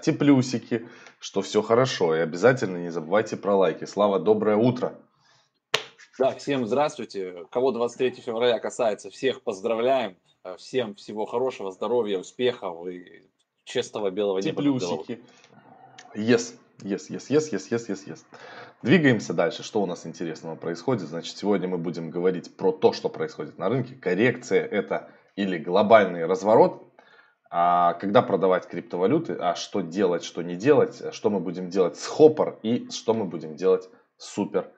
ставьте плюсики, что все хорошо. И обязательно не забывайте про лайки. Слава, доброе утро. Да, всем здравствуйте. Кого 23 февраля касается, всех поздравляем. Всем всего хорошего, здоровья, успехов и чистого белого неба. Плюсики. Yes, yes, yes, yes, yes, yes, yes, yes. Двигаемся дальше. Что у нас интересного происходит? Значит, сегодня мы будем говорить про то, что происходит на рынке. Коррекция это или глобальный разворот, а когда продавать криптовалюты, а что делать, что не делать, что мы будем делать с Хоппер и что мы будем делать с Супер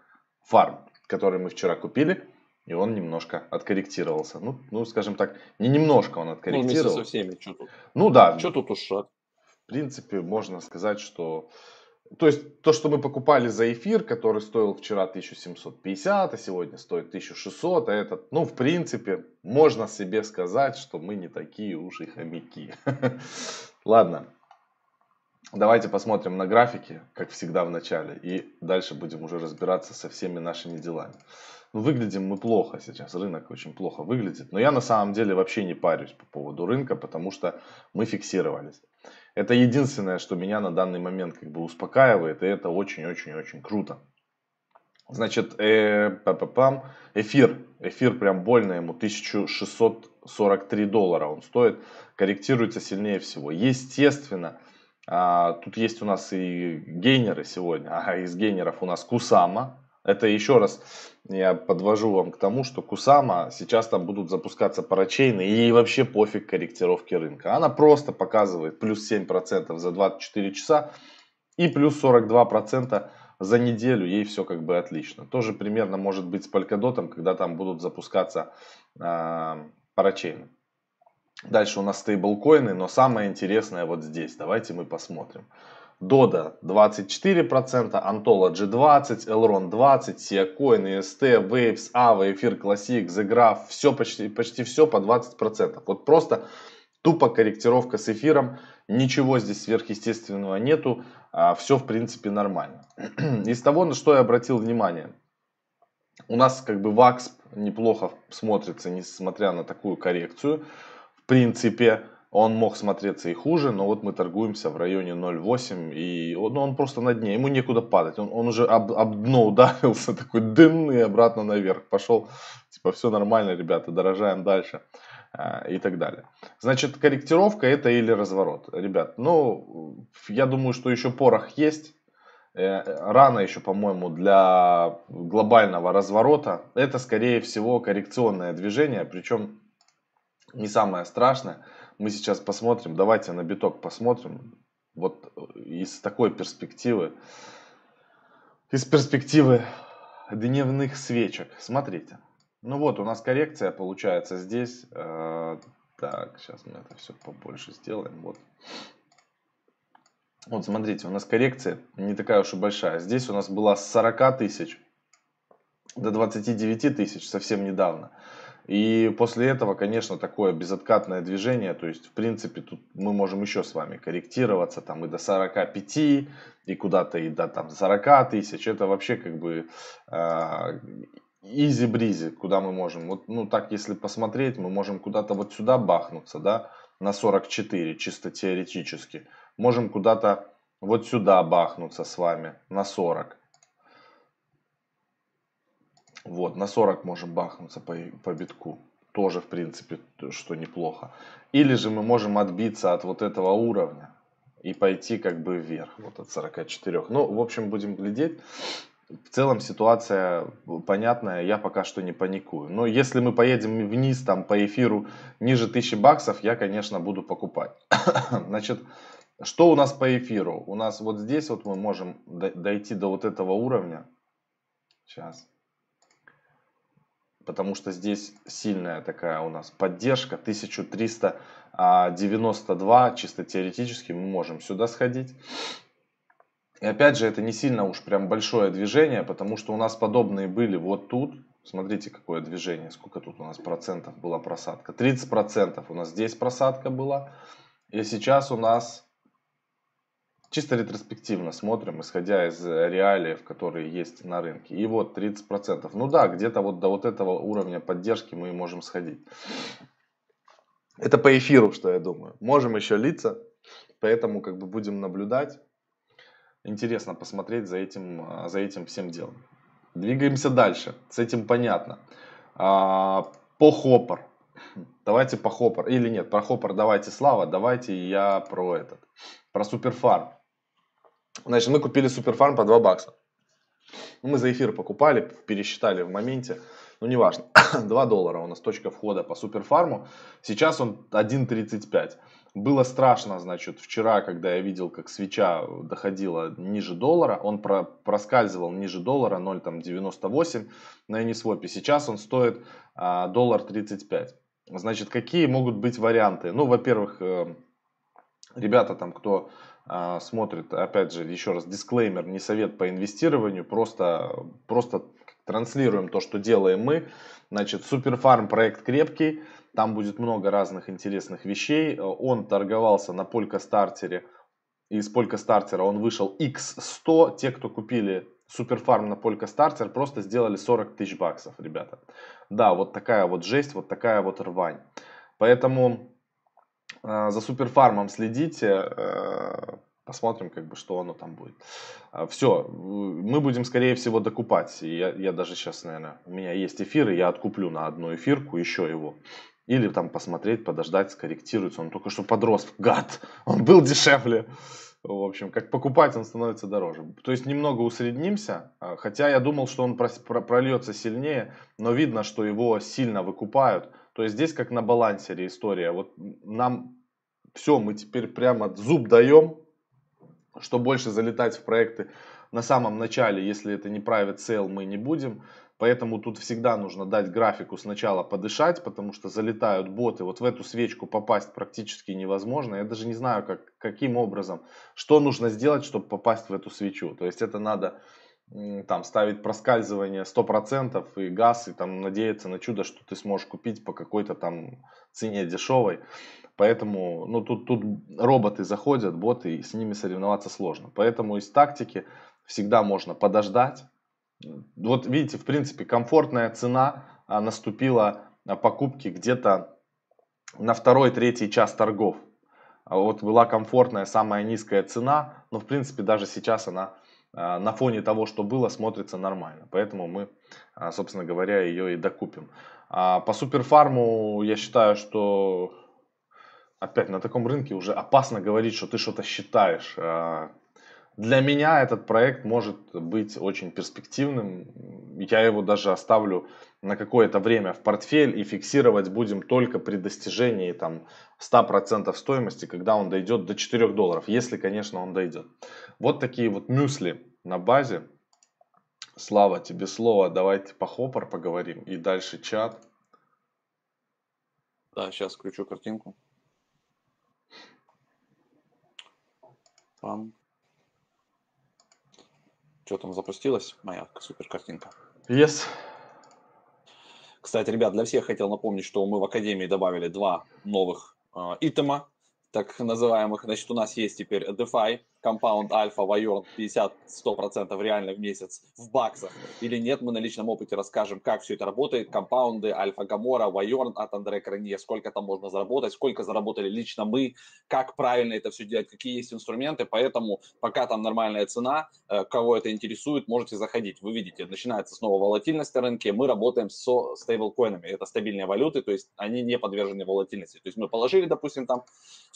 Фарм, который мы вчера купили, и он немножко откорректировался. Ну, ну скажем так, не немножко он откорректировался. Ну, со всеми, что тут? Ну да. Что тут уж? В принципе, можно сказать, что то есть то, что мы покупали за эфир, который стоил вчера 1750, а сегодня стоит 1600, а этот, ну, в принципе, можно себе сказать, что мы не такие уж и хомяки. Ладно, давайте посмотрим на графики, как всегда в начале, и дальше будем уже разбираться со всеми нашими делами. Ну, выглядим мы плохо сейчас, рынок очень плохо выглядит, но я на самом деле вообще не парюсь по поводу рынка, потому что мы фиксировались. Это единственное, что меня на данный момент как бы успокаивает, и это очень-очень-очень круто. Значит, э, па -па -пам, эфир, эфир прям больно ему, 1643 доллара он стоит, корректируется сильнее всего. Естественно, а, тут есть у нас и гейнеры сегодня, а из гейнеров у нас Кусама, это еще раз я подвожу вам к тому, что Кусама сейчас там будут запускаться парачейны, и вообще пофиг корректировки рынка. Она просто показывает плюс 7% за 24 часа и плюс 42% за неделю, ей все как бы отлично. Тоже примерно может быть с Polkadot, когда там будут запускаться э, парачейны. Дальше у нас стейблкоины, но самое интересное вот здесь. Давайте мы посмотрим. Doda 24%, Ontology 20%, Elron 20%, Siacoin, EST, Waves, Ava, Эфир Classic, The Graph, все почти, почти все по 20%. Вот просто тупо корректировка с эфиром, ничего здесь сверхъестественного нету, а все в принципе нормально. Из того, на что я обратил внимание, у нас как бы VAX неплохо смотрится, несмотря на такую коррекцию. В принципе, он мог смотреться и хуже, но вот мы торгуемся в районе 0,8, и он, он просто на дне, ему некуда падать. Он, он уже об, об дно ударился, такой дын и обратно наверх пошел. Типа все нормально, ребята, дорожаем дальше а, и так далее. Значит, корректировка это или разворот. Ребят, ну, я думаю, что еще порох есть. Э, рано еще, по-моему, для глобального разворота. Это, скорее всего, коррекционное движение, причем не самое страшное. Мы сейчас посмотрим, давайте на биток посмотрим. Вот из такой перспективы, из перспективы дневных свечек. Смотрите. Ну вот, у нас коррекция получается здесь. Э, так, сейчас мы это все побольше сделаем. Вот. Вот смотрите, у нас коррекция не такая уж и большая. Здесь у нас была с 40 тысяч до 29 тысяч совсем недавно. И после этого, конечно, такое безоткатное движение, то есть, в принципе, тут мы можем еще с вами корректироваться, там и до 45, и куда-то и до там 40 тысяч, это вообще как бы изи-бризи, э, куда мы можем, вот, ну так, если посмотреть, мы можем куда-то вот сюда бахнуться, да, на 44, чисто теоретически, можем куда-то вот сюда бахнуться с вами на 40, вот, на 40 можем бахнуться по, по битку. Тоже, в принципе, что неплохо. Или же мы можем отбиться от вот этого уровня и пойти как бы вверх, вот от 44. Ну, в общем, будем глядеть. В целом ситуация понятная, я пока что не паникую. Но если мы поедем вниз там по эфиру ниже 1000 баксов, я, конечно, буду покупать. Значит, что у нас по эфиру? У нас вот здесь вот мы можем дойти до вот этого уровня. Сейчас потому что здесь сильная такая у нас поддержка, 1392, чисто теоретически мы можем сюда сходить. И опять же, это не сильно уж прям большое движение, потому что у нас подобные были вот тут. Смотрите, какое движение, сколько тут у нас процентов была просадка. 30 процентов у нас здесь просадка была. И сейчас у нас чисто ретроспективно смотрим, исходя из реалиев, которые есть на рынке. И вот 30%. Ну да, где-то вот до вот этого уровня поддержки мы можем сходить. Это по эфиру, что я думаю. Можем еще литься Поэтому как бы будем наблюдать. Интересно посмотреть за этим, а, за этим всем делом. Двигаемся дальше. С этим понятно. А, по Хоппер. Давайте по Хоппер. Или нет, про Хоппер давайте Слава. Давайте я про этот. Про Суперфарм. Значит, мы купили Суперфарм по 2 бакса. Мы за эфир покупали, пересчитали в моменте. Ну, неважно. 2 доллара у нас точка входа по Суперфарму. Сейчас он 1.35. Было страшно, значит, вчера, когда я видел, как свеча доходила ниже доллара, он про, проскальзывал ниже доллара 0,98 на Uniswap. Сейчас он стоит а, доллар 35. Значит, какие могут быть варианты? Ну, во-первых, э, ребята там, кто а, смотрит, опять же, еще раз, дисклеймер, не совет по инвестированию, просто, просто транслируем то, что делаем мы. Значит, Суперфарм проект крепкий, там будет много разных интересных вещей. Он торговался на Полька стартере. Из Полька стартера он вышел X100. Те, кто купили Суперфарм на Полька стартер, просто сделали 40 тысяч баксов, ребята. Да, вот такая вот жесть, вот такая вот рвань. Поэтому э, за Суперфармом следите. Э, Посмотрим, как бы, что оно там будет. А, Все, мы будем, скорее всего, докупать. Я, я даже сейчас, наверное, у меня есть эфиры, я откуплю на одну эфирку еще его. Или там посмотреть, подождать, скорректируется. Он только что подрос, гад, он был дешевле. В общем, как покупать, он становится дороже. То есть немного усреднимся, хотя я думал, что он прольется сильнее, но видно, что его сильно выкупают. То есть здесь как на балансере история. Вот нам все, мы теперь прямо зуб даем, что больше залетать в проекты на самом начале, если это не private sale, мы не будем. Поэтому тут всегда нужно дать графику сначала подышать, потому что залетают боты. Вот в эту свечку попасть практически невозможно. Я даже не знаю, как, каким образом, что нужно сделать, чтобы попасть в эту свечу. То есть это надо там ставить проскальзывание 100% и газ, и там надеяться на чудо, что ты сможешь купить по какой-то там цене дешевой. Поэтому, ну, тут, тут роботы заходят, боты, и с ними соревноваться сложно. Поэтому из тактики всегда можно подождать. Вот видите, в принципе, комфортная цена а, наступила на покупки где-то на второй-третий час торгов. А вот была комфортная, самая низкая цена, но в принципе даже сейчас она на фоне того, что было, смотрится нормально. Поэтому мы, собственно говоря, ее и докупим. По суперфарму я считаю, что опять на таком рынке уже опасно говорить, что ты что-то считаешь. Для меня этот проект может быть очень перспективным. Я его даже оставлю на какое-то время в портфель и фиксировать будем только при достижении там, 100% стоимости, когда он дойдет до 4 долларов, если, конечно, он дойдет. Вот такие вот мюсли на базе. Слава, тебе слово. Давайте по хоппер поговорим. И дальше чат. Да, сейчас включу картинку. Пам. Что там запустилась? Моя супер картинка. Yes. Кстати, ребят, для всех хотел напомнить, что мы в Академии добавили два новых э, итема, так называемых. Значит, у нас есть теперь DeFi, Compound Alpha Вайон 50-100% реально в месяц в баксах или нет, мы на личном опыте расскажем, как все это работает, компаунды, Альфа Гамора, Вайон от Андрея Кранье, сколько там можно заработать, сколько заработали лично мы, как правильно это все делать, какие есть инструменты, поэтому пока там нормальная цена, э, кого это интересует, можете заходить. Вы видите, начинается снова волатильность на рынке, мы работаем со стейблкоинами, это стабильные валюты, то есть они не подвержены волатильности. То есть мы положили, допустим, там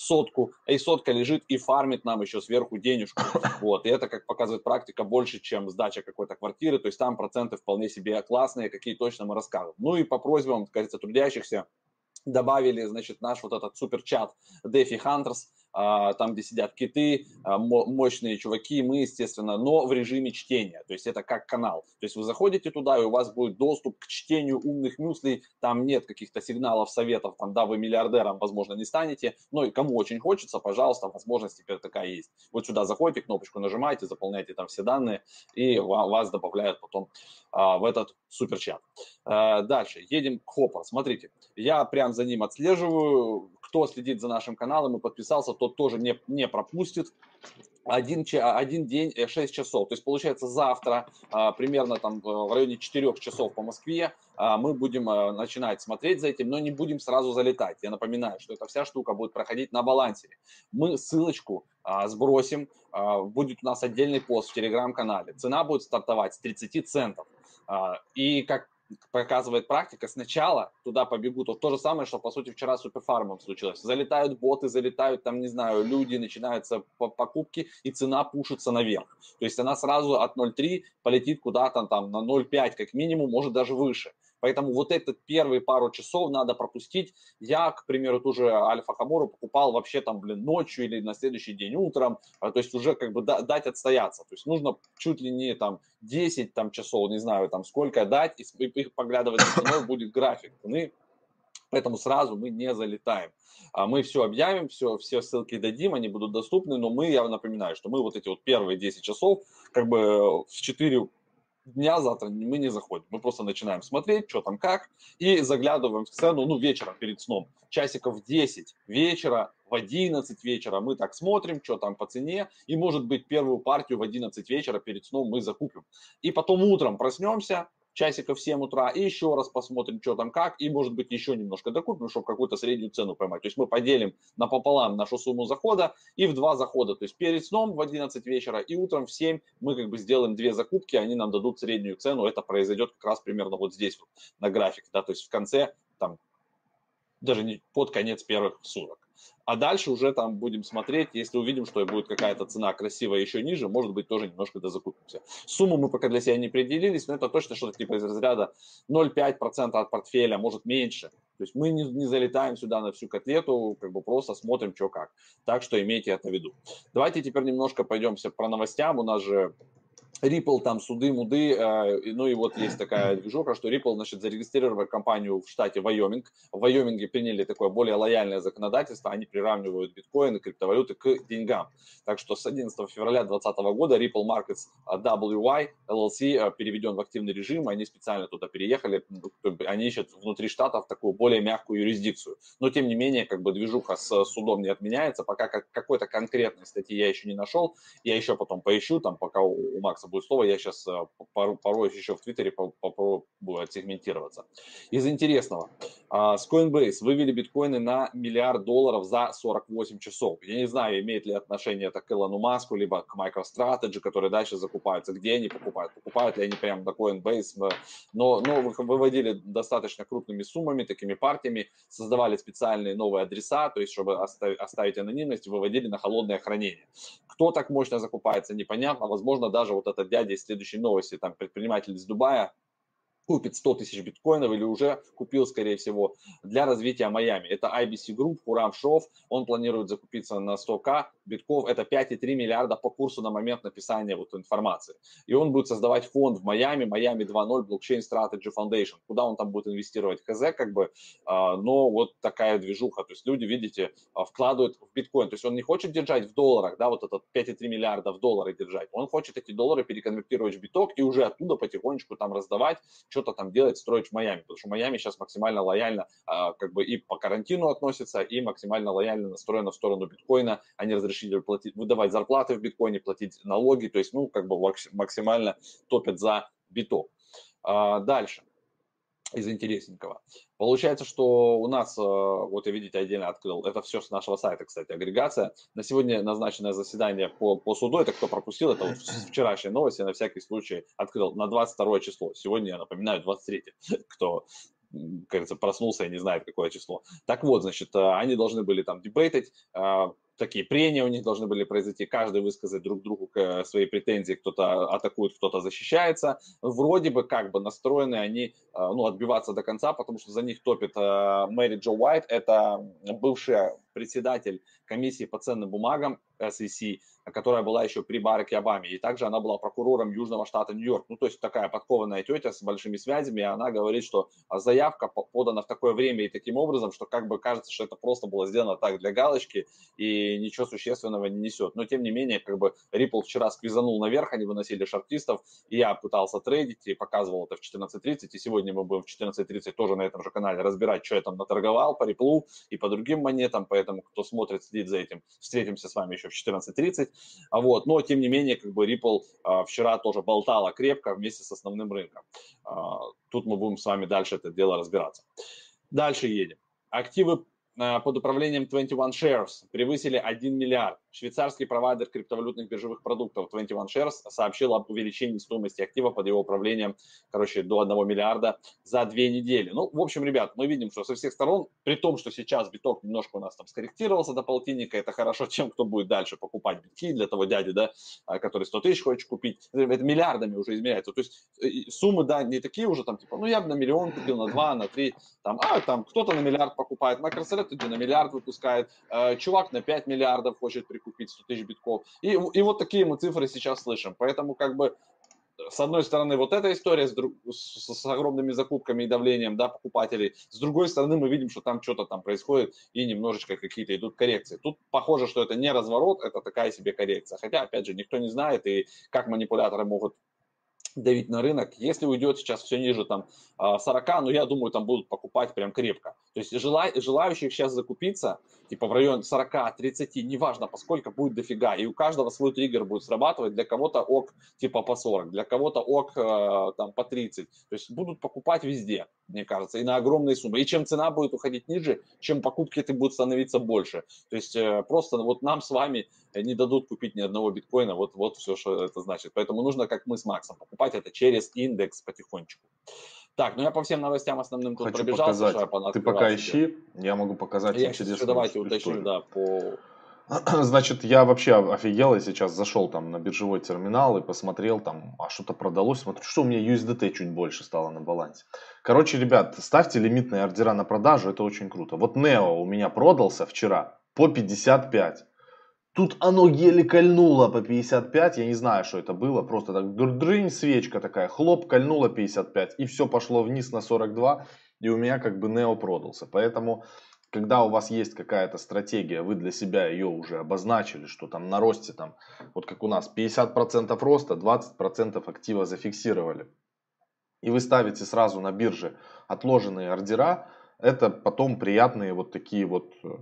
сотку, и сотка лежит и фармит нам еще сверху денежку. Вот. И это, как показывает практика, больше, чем сдача какой-то квартиры. То есть там проценты вполне себе классные, какие точно мы расскажем. Ну и по просьбам, говорится, трудящихся, добавили, значит, наш вот этот суперчат Hunters, а, там, где сидят киты, а, мощные чуваки, мы, естественно, но в режиме чтения, то есть это как канал. То есть вы заходите туда, и у вас будет доступ к чтению умных мюслей, там нет каких-то сигналов, советов, там, да, вы миллиардером, возможно, не станете, но и кому очень хочется, пожалуйста, возможность теперь такая есть. Вот сюда заходите, кнопочку нажимаете, заполняете там все данные, и вас добавляют потом а, в этот суперчат. А, дальше, едем к Хоппер. Смотрите, я прям за ним отслеживаю, кто следит за нашим каналом и подписался, тот тоже не, не пропустит. один, один день 6 э, часов. То есть получается завтра а, примерно там в районе 4 часов по Москве а, мы будем а, начинать смотреть за этим, но не будем сразу залетать. Я напоминаю, что эта вся штука будет проходить на балансе. Мы ссылочку а, сбросим, будет у нас отдельный пост в телеграм-канале. Цена будет стартовать с 30 центов. И как показывает практика, сначала туда побегут. Вот то же самое, что, по сути, вчера с Суперфармом случилось. Залетают боты, залетают, там, не знаю, люди, начинаются покупки, и цена пушится наверх. То есть она сразу от 0,3 полетит куда-то там на 0,5 как минимум, может даже выше. Поэтому вот этот первые пару часов надо пропустить. Я, к примеру, тоже Альфа Хамору покупал вообще там, блин, ночью или на следующий день утром. А, то есть уже как бы дать отстояться. То есть нужно чуть ли не там 10 там, часов, не знаю там сколько дать, и их поглядывать на ценой будет график цены. Поэтому сразу мы не залетаем. А мы все объявим, все, все ссылки дадим, они будут доступны, но мы, я напоминаю, что мы вот эти вот первые 10 часов, как бы в 4 дня завтра мы не заходим. Мы просто начинаем смотреть, что там как, и заглядываем в сцену, ну, вечером перед сном. Часиков в 10 вечера, в 11 вечера мы так смотрим, что там по цене, и, может быть, первую партию в 11 вечера перед сном мы закупим. И потом утром проснемся, часиков в 7 утра, и еще раз посмотрим, что там как, и, может быть, еще немножко докупим, чтобы какую-то среднюю цену поймать. То есть мы поделим напополам нашу сумму захода и в два захода. То есть перед сном в 11 вечера и утром в 7 мы как бы сделаем две закупки, они нам дадут среднюю цену. Это произойдет как раз примерно вот здесь вот на графике, да, то есть в конце, там, даже не под конец первых суток. А дальше уже там будем смотреть, если увидим, что будет какая-то цена красивая еще ниже, может быть, тоже немножко дозакупимся. Сумму мы пока для себя не определились, но это точно что-то типа из разряда 0,5% от портфеля, может меньше. То есть мы не, не залетаем сюда на всю котлету, как бы просто смотрим, что как. Так что имейте это в виду. Давайте теперь немножко пойдемся про новостям. У нас же Ripple там суды, муды, э, ну и вот есть такая движуха, что Ripple, значит, зарегистрировали компанию в штате Вайоминг. В Вайоминге приняли такое более лояльное законодательство, они приравнивают биткоины, криптовалюты к деньгам. Так что с 11 февраля 2020 года Ripple Markets WY LLC э, переведен в активный режим, они специально туда переехали, они ищут внутри штатов такую более мягкую юрисдикцию. Но тем не менее, как бы движуха с судом не отменяется, пока какой-то конкретной статьи я еще не нашел, я еще потом поищу, там пока у Макса будет слово, я сейчас э, порой еще в Твиттере попробую отсегментироваться. Из интересного. А, с Coinbase вывели биткоины на миллиард долларов за 48 часов. Я не знаю, имеет ли отношение это к Илону Маску, либо к MicroStrategy, которые дальше закупаются, где они покупают, покупают ли они прямо на Coinbase, но, но выводили достаточно крупными суммами, такими партиями, создавали специальные новые адреса, то есть чтобы оставить, анонимность, выводили на холодное хранение. Кто так мощно закупается, непонятно. Возможно, даже вот этот дядя из следующей новости, там предприниматель из Дубая, купит 100 тысяч биткоинов или уже купил, скорее всего, для развития Майами. Это IBC Group, Хурам Шов, он планирует закупиться на 100к битков, это 5,3 миллиарда по курсу на момент написания вот информации. И он будет создавать фонд в Майами, Майами 2.0 Blockchain Strategy Foundation, куда он там будет инвестировать? Хз, как бы, а, но вот такая движуха, то есть люди, видите, а, вкладывают в биткоин, то есть он не хочет держать в долларах, да, вот этот 5,3 миллиарда в доллары держать, он хочет эти доллары переконвертировать в биток и уже оттуда потихонечку там раздавать, что-то там делать, строить в Майами, потому что Майами сейчас максимально лояльно а, как бы и по карантину относится, и максимально лояльно настроено в сторону биткоина. Они разрешили платить, выдавать зарплаты в биткоине, платить налоги, то есть, ну, как бы максимально топят за биток. А, дальше из интересненького. Получается, что у нас, э, вот и видите, отдельно открыл, это все с нашего сайта, кстати, агрегация. На сегодня назначенное заседание по, по суду, это кто пропустил, это вот вчерашняя новость, я на всякий случай открыл на 22 число. Сегодня, я напоминаю, 23, кто кажется, проснулся и не знает, какое число. Так вот, значит, э, они должны были там дебейтить, э, такие прения у них должны были произойти, каждый высказать друг другу свои претензии, кто-то атакует, кто-то защищается. Вроде бы как бы настроены они э, ну, отбиваться до конца, потому что за них топит Мэри Джо Уайт, это бывшая председатель комиссии по ценным бумагам SEC, которая была еще при Бараке Обаме. И также она была прокурором Южного штата Нью-Йорк. Ну, то есть такая подкованная тетя с большими связями. И она говорит, что заявка подана в такое время и таким образом, что как бы кажется, что это просто было сделано так для галочки и ничего существенного не несет. Но тем не менее, как бы Ripple вчера сквизанул наверх, они выносили шартистов, и я пытался трейдить и показывал это в 14.30, и сегодня мы будем в 14.30 тоже на этом же канале разбирать, что я там наторговал по Ripple и по другим монетам, поэтому кто смотрит, следит за этим, встретимся с вами еще в 14.30. А вот, но тем не менее, как бы Ripple а, вчера тоже болтала крепко вместе с основным рынком. А, тут мы будем с вами дальше это дело разбираться. Дальше едем. Активы Э, под управлением 21 Shares превысили 1 миллиард. Швейцарский провайдер криптовалютных биржевых продуктов 21 Shares сообщил об увеличении стоимости актива под его управлением, короче, до 1 миллиарда за две недели. Ну, в общем, ребят, мы видим, что со всех сторон, при том, что сейчас биток немножко у нас там скорректировался до полтинника, это хорошо тем, кто будет дальше покупать битки для того дяди, да, а, который 100 тысяч хочет купить. Это миллиардами уже измеряется. То есть э, суммы, да, не такие уже там, типа, ну, я бы на миллион купил, на два, на три, там, а, там, кто-то на миллиард покупает. Microsoft на миллиард выпускает, э, чувак на 5 миллиардов хочет прикупить 100 тысяч битков. И, и вот такие мы цифры сейчас слышим. Поэтому как бы с одной стороны, вот эта история с, друг, с, с огромными закупками и давлением да, покупателей. С другой стороны, мы видим, что там что-то там происходит и немножечко какие-то идут коррекции. Тут похоже, что это не разворот, это такая себе коррекция. Хотя, опять же, никто не знает, и как манипуляторы могут давить на рынок. Если уйдет сейчас все ниже там 40, а, ну я думаю, там будут покупать прям крепко. То есть жела, желающих сейчас закупиться, типа в районе 40-30, неважно, поскольку будет дофига. И у каждого свой триггер будет срабатывать. Для кого-то ок типа по 40, для кого-то ок э, там по 30. То есть будут покупать везде, мне кажется, и на огромные суммы. И чем цена будет уходить ниже, чем покупки это будут становиться больше. То есть э, просто вот нам с вами не дадут купить ни одного биткоина. Вот, вот все, что это значит. Поэтому нужно, как мы с Максом, покупать это через индекс потихонечку. Так, ну я по всем новостям основным тут Хочу пробежался. Показать. Ты пока ищи, я могу показать я интересную давайте уточню, да, по... Значит, я вообще офигел, я сейчас зашел там на биржевой терминал и посмотрел там, а что-то продалось, смотрю, что у меня USDT чуть больше стало на балансе. Короче, ребят, ставьте лимитные ордера на продажу, это очень круто. Вот Neo у меня продался вчера по 55. Тут оно еле кольнуло по 55, я не знаю, что это было, просто так дрынь, свечка такая, хлоп, кольнула 55, и все пошло вниз на 42, и у меня как бы Нео продался. Поэтому, когда у вас есть какая-то стратегия, вы для себя ее уже обозначили, что там на росте, там, вот как у нас, 50% роста, 20% актива зафиксировали, и вы ставите сразу на бирже отложенные ордера, это потом приятные вот такие вот э,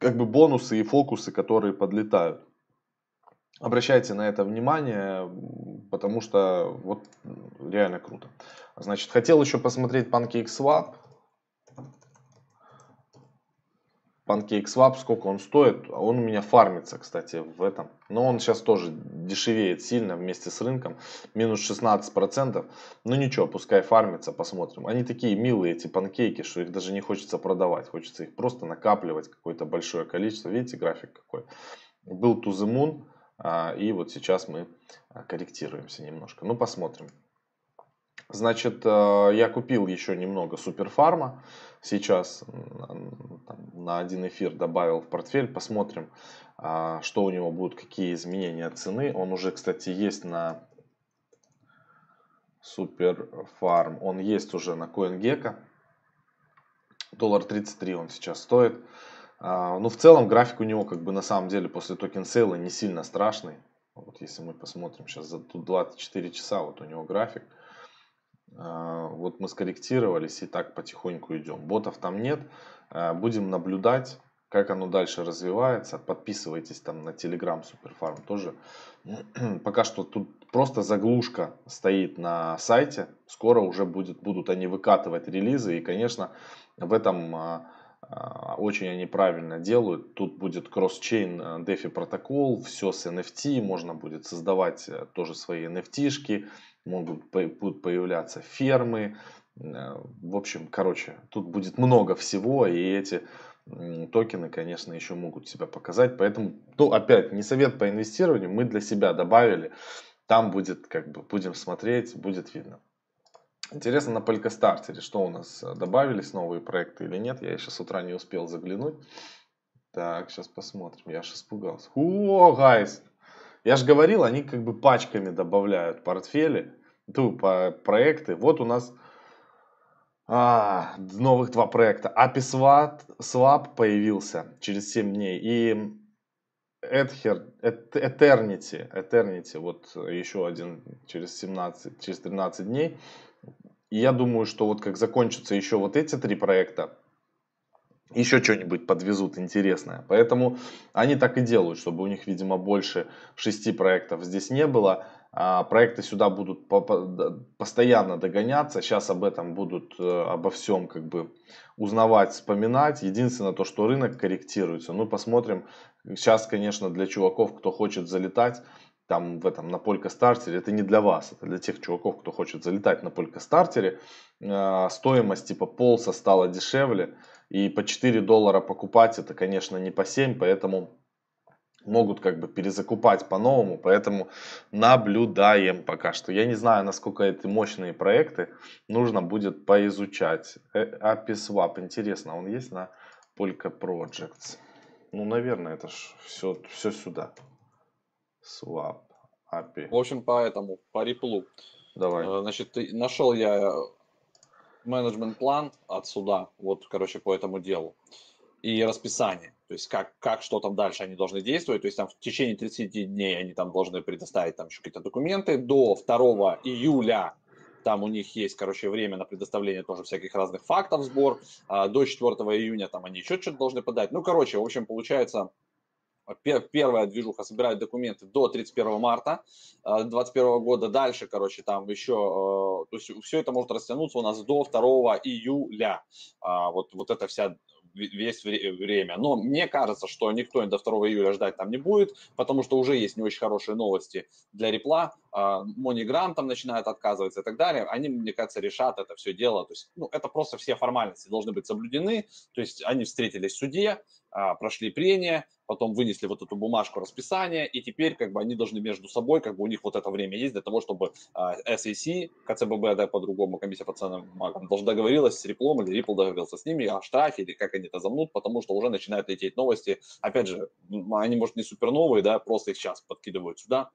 как бы бонусы и фокусы, которые подлетают. Обращайте на это внимание, потому что вот реально круто. Значит, хотел еще посмотреть PancakeSwap. PancakeSwap, сколько он стоит. Он у меня фармится, кстати, в этом. Но он сейчас тоже дешевеет сильно вместе с рынком. Минус 16%. Ну ничего, пускай фармится, посмотрим. Они такие милые, эти панкейки, что их даже не хочется продавать. Хочется их просто накапливать, какое-то большое количество. Видите, график какой. Был to the moon. А, и вот сейчас мы а, корректируемся немножко. Ну, посмотрим. Значит, э, я купил еще немного суперфарма. Сейчас на один эфир добавил в портфель. Посмотрим, а, что у него будут, какие изменения цены. Он уже, кстати, есть на суперфарм. Он есть уже на CoinGecko. Доллар 33 он сейчас стоит. А, ну, в целом, график у него, как бы, на самом деле, после токен сейла не сильно страшный. Вот если мы посмотрим сейчас за тут 24 часа, вот у него график. А, вот мы скорректировались и так потихоньку идем. Ботов там нет. А, будем наблюдать, как оно дальше развивается. Подписывайтесь там на Telegram Superfarm тоже. Пока что тут просто заглушка стоит на сайте. Скоро уже будет, будут они выкатывать релизы. И, конечно, в этом а, очень они правильно делают. Тут будет кросс-чейн DeFi протокол, все с NFT, можно будет создавать э, тоже свои NFT-шки, могут будут появляться фермы. Э, в общем, короче, тут будет много всего, и эти токены, конечно, еще могут себя показать. Поэтому, ну, опять, не совет по инвестированию, мы для себя добавили. Там будет, как бы, будем смотреть, будет видно. Интересно на Полькостартере, что у нас э, добавились новые проекты или нет. Я еще с утра не успел заглянуть. Так, сейчас посмотрим. Я аж испугался. О, гайс! Я же говорил, они как бы пачками добавляют портфели, ту, по, проекты. Вот у нас а, новых два проекта. API Swap появился через 7 дней. И Ether, Eternity, Eternity, вот еще один через 17, через 13 дней. И я думаю, что вот как закончатся еще вот эти три проекта, еще что-нибудь подвезут интересное. Поэтому они так и делают, чтобы у них, видимо, больше шести проектов здесь не было. А проекты сюда будут постоянно догоняться. Сейчас об этом будут, э, обо всем как бы узнавать, вспоминать. Единственное то, что рынок корректируется. Ну, посмотрим. Сейчас, конечно, для чуваков, кто хочет залетать, там в этом на Полька стартере, это не для вас, это для тех чуваков, кто хочет залетать на Полька стартере. Э, стоимость типа полса стала дешевле. И по 4 доллара покупать это, конечно, не по 7, поэтому могут как бы перезакупать по-новому, поэтому наблюдаем пока что. Я не знаю, насколько это мощные проекты, нужно будет поизучать. API Swap, интересно, он есть на Polka Projects? Ну, наверное, это ж все, все сюда. Swap, API. В общем, поэтому, по реплу. Давай. Э, значит, нашел я менеджмент-план от суда, вот, короче, по этому делу, и расписание, то есть как, как, что там дальше они должны действовать, то есть там в течение 30 дней они там должны предоставить там еще какие-то документы, до 2 июля там у них есть, короче, время на предоставление тоже всяких разных фактов, сбор, а до 4 июня там они еще что-то должны подать, ну, короче, в общем, получается первая движуха собирает документы до 31 марта 2021 э, года. Дальше, короче, там еще, э, то есть все это может растянуться у нас до 2 июля. А, вот, вот эта вся весь время. Но мне кажется, что никто до 2 июля ждать там не будет, потому что уже есть не очень хорошие новости для репла. Мониграм там начинает отказываться и так далее. Они, мне кажется, решат это все дело. То есть, ну, это просто все формальности должны быть соблюдены. То есть они встретились в суде, а, прошли прения, потом вынесли вот эту бумажку расписания, и теперь как бы они должны между собой, как бы у них вот это время есть для того, чтобы а, SEC, КЦББ, да, по-другому, комиссия по ценным бумагам, должна договорилась с Ripple, или Ripple договорился с ними о штрафе, или как они это замнут, потому что уже начинают лететь новости. Опять же, они, может, не супер новые, да, просто их сейчас подкидывают сюда,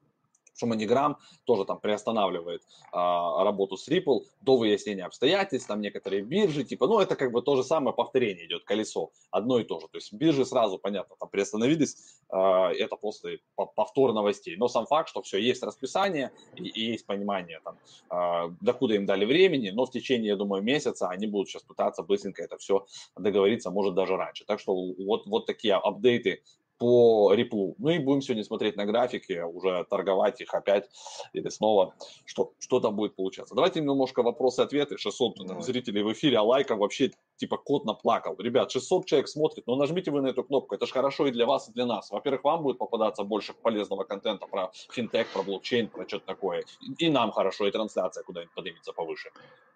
MoneyGram тоже там приостанавливает а, работу с Ripple до выяснения обстоятельств, там некоторые биржи, типа, ну, это как бы то же самое повторение идет, колесо, одно и то же. То есть биржи сразу, понятно, там приостановились, а, это просто повтор новостей. Но сам факт, что все, есть расписание и, и есть понимание, там, а, докуда им дали времени, но в течение, я думаю, месяца они будут сейчас пытаться быстренько это все договориться, может, даже раньше. Так что вот, вот такие апдейты по реплу. Ну и будем сегодня смотреть на графике, уже торговать их опять или снова, что, что там будет получаться. Давайте немножко вопросы-ответы. 600 Давай. зрителей в эфире, а лайков вообще типа кот наплакал. Ребят, 600 человек смотрит, но нажмите вы на эту кнопку, это же хорошо и для вас, и для нас. Во-первых, вам будет попадаться больше полезного контента про финтех, про блокчейн, про что-то такое. И нам хорошо, и трансляция куда-нибудь поднимется повыше.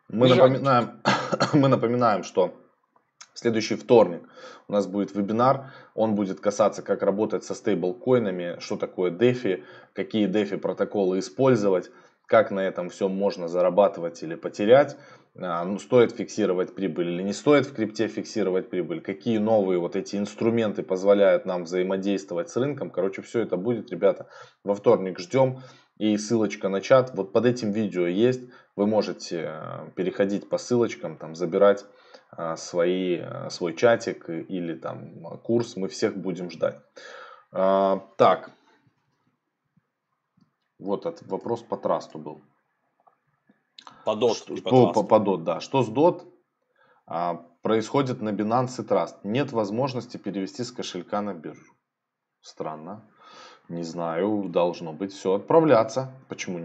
Мы напоминаем, мы напоминаем, что следующий вторник у нас будет вебинар. Он будет касаться, как работать со стейблкоинами, что такое DeFi, какие DeFi протоколы использовать, как на этом все можно зарабатывать или потерять. А, ну, стоит фиксировать прибыль или не стоит в крипте фиксировать прибыль, какие новые вот эти инструменты позволяют нам взаимодействовать с рынком. Короче, все это будет, ребята, во вторник ждем. И ссылочка на чат вот под этим видео есть. Вы можете э, переходить по ссылочкам, там, забирать свои, а, свой чатик или там курс, мы всех будем ждать. А, так, вот этот вопрос по трасту был. По DOT что, по, по, по DOT, да. Что с DOT а, происходит на Binance и Trust? Нет возможности перевести с кошелька на биржу. Странно. Не знаю, должно быть все отправляться. Почему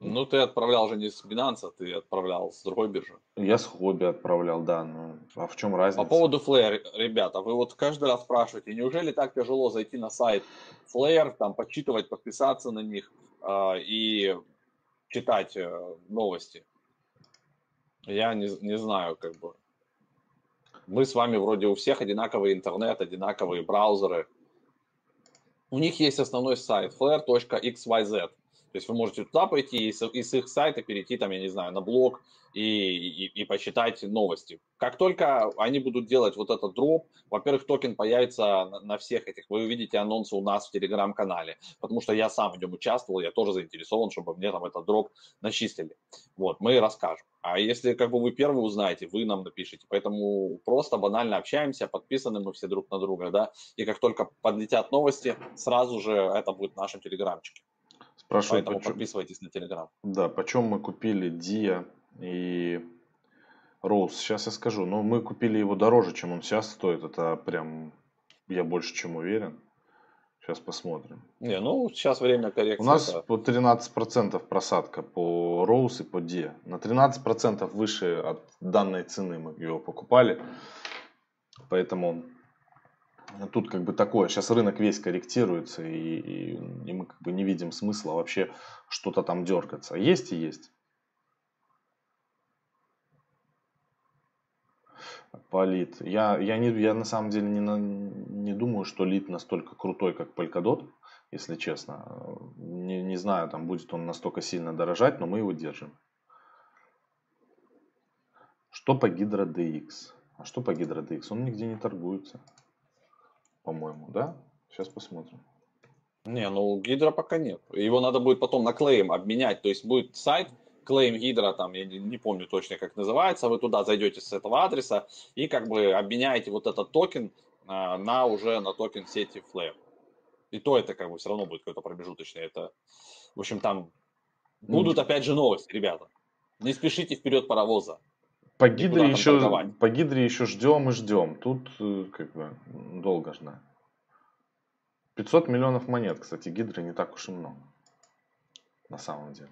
ну, ты отправлял же не с Binance, ты отправлял с другой биржи. Я с хобби отправлял, да. Ну, а в чем разница? По поводу Flare, ребята, вы вот каждый раз спрашиваете, неужели так тяжело зайти на сайт Flare, там, почитывать, подписаться на них э, и читать э, новости? Я не, не знаю, как бы. Мы с вами вроде у всех одинаковый интернет, одинаковые браузеры. У них есть основной сайт flare.xyz. То есть вы можете туда пойти и с, и с их сайта перейти, там, я не знаю, на блог и, и, и почитать новости. Как только они будут делать вот этот дроп, во-первых, токен появится на, на всех этих. Вы увидите анонсы у нас в телеграм-канале, потому что я сам в нем участвовал, я тоже заинтересован, чтобы мне там этот дроп начислили. Вот, мы расскажем. А если как бы вы первый узнаете, вы нам напишите. Поэтому просто банально общаемся, подписаны мы все друг на друга, да. И как только подлетят новости, сразу же это будет в нашем телеграмчике. Спрашивают, Поэтому почем... подписывайтесь на Телеграм. Да, почем мы купили Dia и Роуз, сейчас я скажу, но мы купили его дороже, чем он сейчас стоит. Это прям, я больше чем уверен. Сейчас посмотрим. Не, ну сейчас время коррекции. У нас по 13% просадка по Роуз и по Ди. На 13% выше от данной цены мы его покупали. Поэтому тут как бы такое. Сейчас рынок весь корректируется, и, и- и мы как бы не видим смысла вообще что-то там дергаться. Есть и есть. По лид. Я, я, не, я на самом деле не, на- не думаю, что лид настолько крутой, как Polkadot, если честно. Не, не знаю, там будет он настолько сильно дорожать, но мы его держим. Что по Hydra DX? А что по Hydra DX? Он нигде не торгуется. По-моему, да? Сейчас посмотрим. Не, ну гидра пока нет. Его надо будет потом на клейм обменять. То есть будет сайт клейм гидра, там, я не, помню точно, как называется. Вы туда зайдете с этого адреса и как бы обменяете вот этот токен а, на уже на токен сети Flare. И то это как бы все равно будет какой-то промежуточный. Это, в общем, там будут опять же новости, ребята. Не спешите вперед паровоза. По Гидре еще, по Гидре еще ждем и ждем. Тут э, как бы долго ждать. 500 миллионов монет, кстати, Гидры не так уж и много. На самом деле.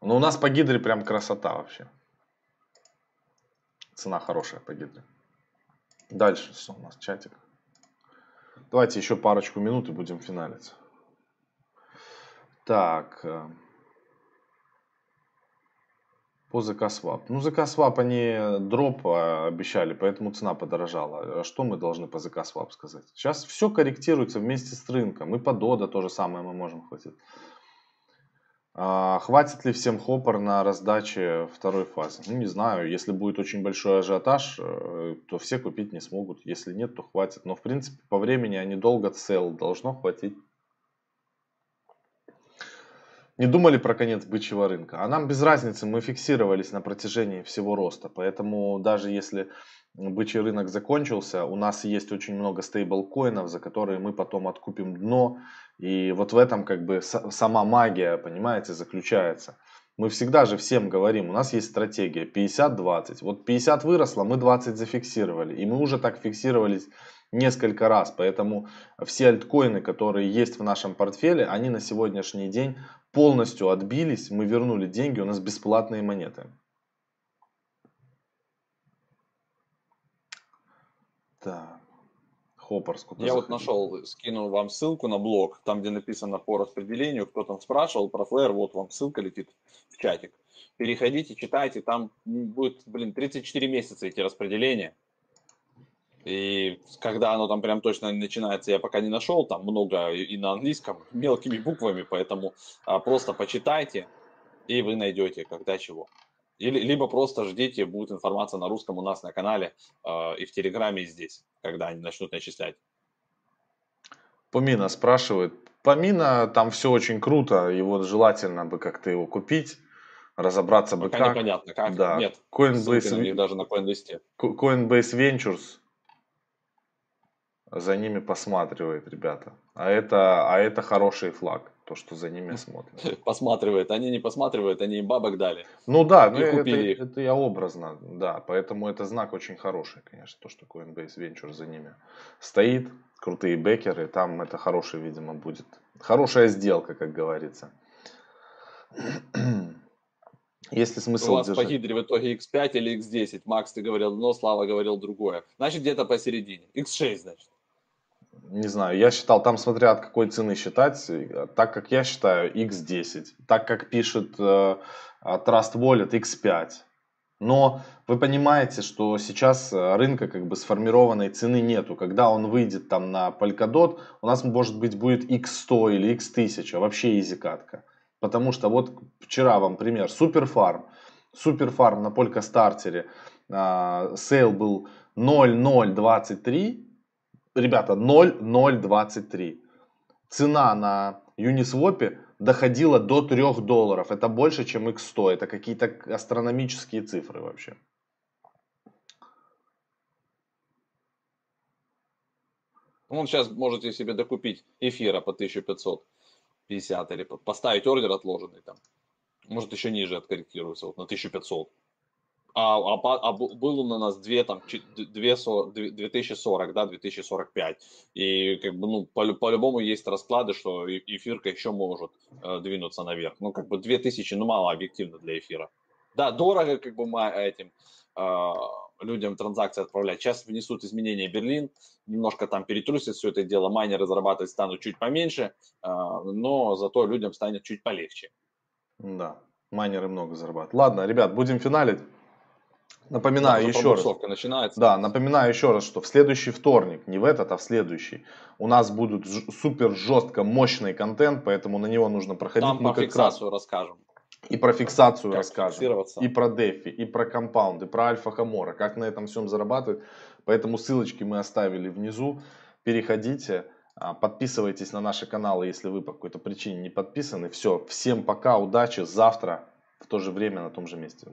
Но у нас по Гидре прям красота вообще. Цена хорошая по Гидре. Дальше что у нас? Чатик. Давайте еще парочку минут и будем финалиться. Так. По Swap. Ну, Swap они дроп а, обещали, поэтому цена подорожала. А что мы должны по Swap сказать? Сейчас все корректируется вместе с рынком. И по Дода то же самое мы можем хватить. А, хватит ли всем хоппер на раздаче второй фазы? Ну, не знаю. Если будет очень большой ажиотаж, э, то все купить не смогут. Если нет, то хватит. Но, в принципе, по времени они долго цел. Должно хватить. Не думали про конец бычьего рынка. А нам без разницы, мы фиксировались на протяжении всего роста. Поэтому даже если бычий рынок закончился, у нас есть очень много стейблкоинов, за которые мы потом откупим дно. И вот в этом как бы сама магия, понимаете, заключается. Мы всегда же всем говорим, у нас есть стратегия 50-20. Вот 50 выросло, мы 20 зафиксировали. И мы уже так фиксировались несколько раз. Поэтому все альткоины, которые есть в нашем портфеле, они на сегодняшний день полностью отбились. Мы вернули деньги, у нас бесплатные монеты. Так. Хоппер, сколько Я вот заходил? нашел, скину вам ссылку на блог, там, где написано по распределению, кто там спрашивал про флэр, вот вам ссылка летит в чатик. Переходите, читайте, там будет, блин, 34 месяца эти распределения. И когда оно там прям точно начинается, я пока не нашел, там много и на английском, мелкими буквами, поэтому а, просто почитайте, и вы найдете, когда чего. Или, либо просто ждите, будет информация на русском у нас на канале а, и в Телеграме, и здесь, когда они начнут начислять. Помина спрашивает. Помина, там все очень круто, и вот желательно бы как-то его купить, разобраться бы Пока как. непонятно, как. Да. Нет, Coinbase, на них даже на CoinList. Ко- Coinbase Ventures за ними посматривает, ребята. А это, а это хороший флаг, то, что за ними смотрят. Посматривает. Они не посматривают, они им бабок дали. Ну да, ну это, их. это я образно, да, поэтому это знак очень хороший, конечно, то, что Coinbase Ventures за ними стоит, крутые бекеры, там это хороший, видимо, будет, хорошая сделка, как говорится. Есть ли У смысл вас по держать? гидре в итоге X5 или X10. Макс, ты говорил одно, Слава говорил другое. Значит, где-то посередине. X6, значит. Не знаю, я считал, там смотря от какой цены считать, э, так как я считаю X10, так как пишет э, Trust Wallet X5. Но вы понимаете, что сейчас э, рынка как бы сформированной цены нету. Когда он выйдет там на Polkadot, у нас может быть будет X100 или X1000, вообще easy катка. Потому что вот вчера вам пример, Superfarm. Superfarm на Polkastarter а, sale был 0,023, ребята, 0,023. Цена на Uniswap доходила до 3 долларов. Это больше, чем X100. Это какие-то астрономические цифры вообще. Вон сейчас можете себе докупить эфира по 1550 или по- поставить ордер отложенный там. Может еще ниже откорректируется, вот на 1500. А, а, а был он у нас 2, там, 2, 2040, да, 2045. И как бы, ну, по, по-любому есть расклады, что эфирка еще может э, двинуться наверх. Ну, как бы 2000, ну, мало объективно для эфира. Да, дорого, как бы, этим э, людям транзакции отправлять. Сейчас внесут изменения Берлин, немножко там перетрусит все это дело, майнеры зарабатывать станут чуть поменьше, э, но зато людям станет чуть полегче. Да, майнеры много зарабатывают. Ладно, ребят, будем финалить. Напоминаю да, еще раз. начинается. Да, напоминаю еще раз, что в следующий вторник, не в этот, а в следующий, у нас будет супер жестко мощный контент, поэтому на него нужно проходить. Там Мы по фиксацию раз... расскажем. И про фиксацию как расскажем, и про дефи, и про компаунды, и про альфа хамора, как на этом всем зарабатывать. Поэтому ссылочки мы оставили внизу. Переходите, а, подписывайтесь на наши каналы, если вы по какой-то причине не подписаны. Все, всем пока, удачи, завтра в то же время на том же месте.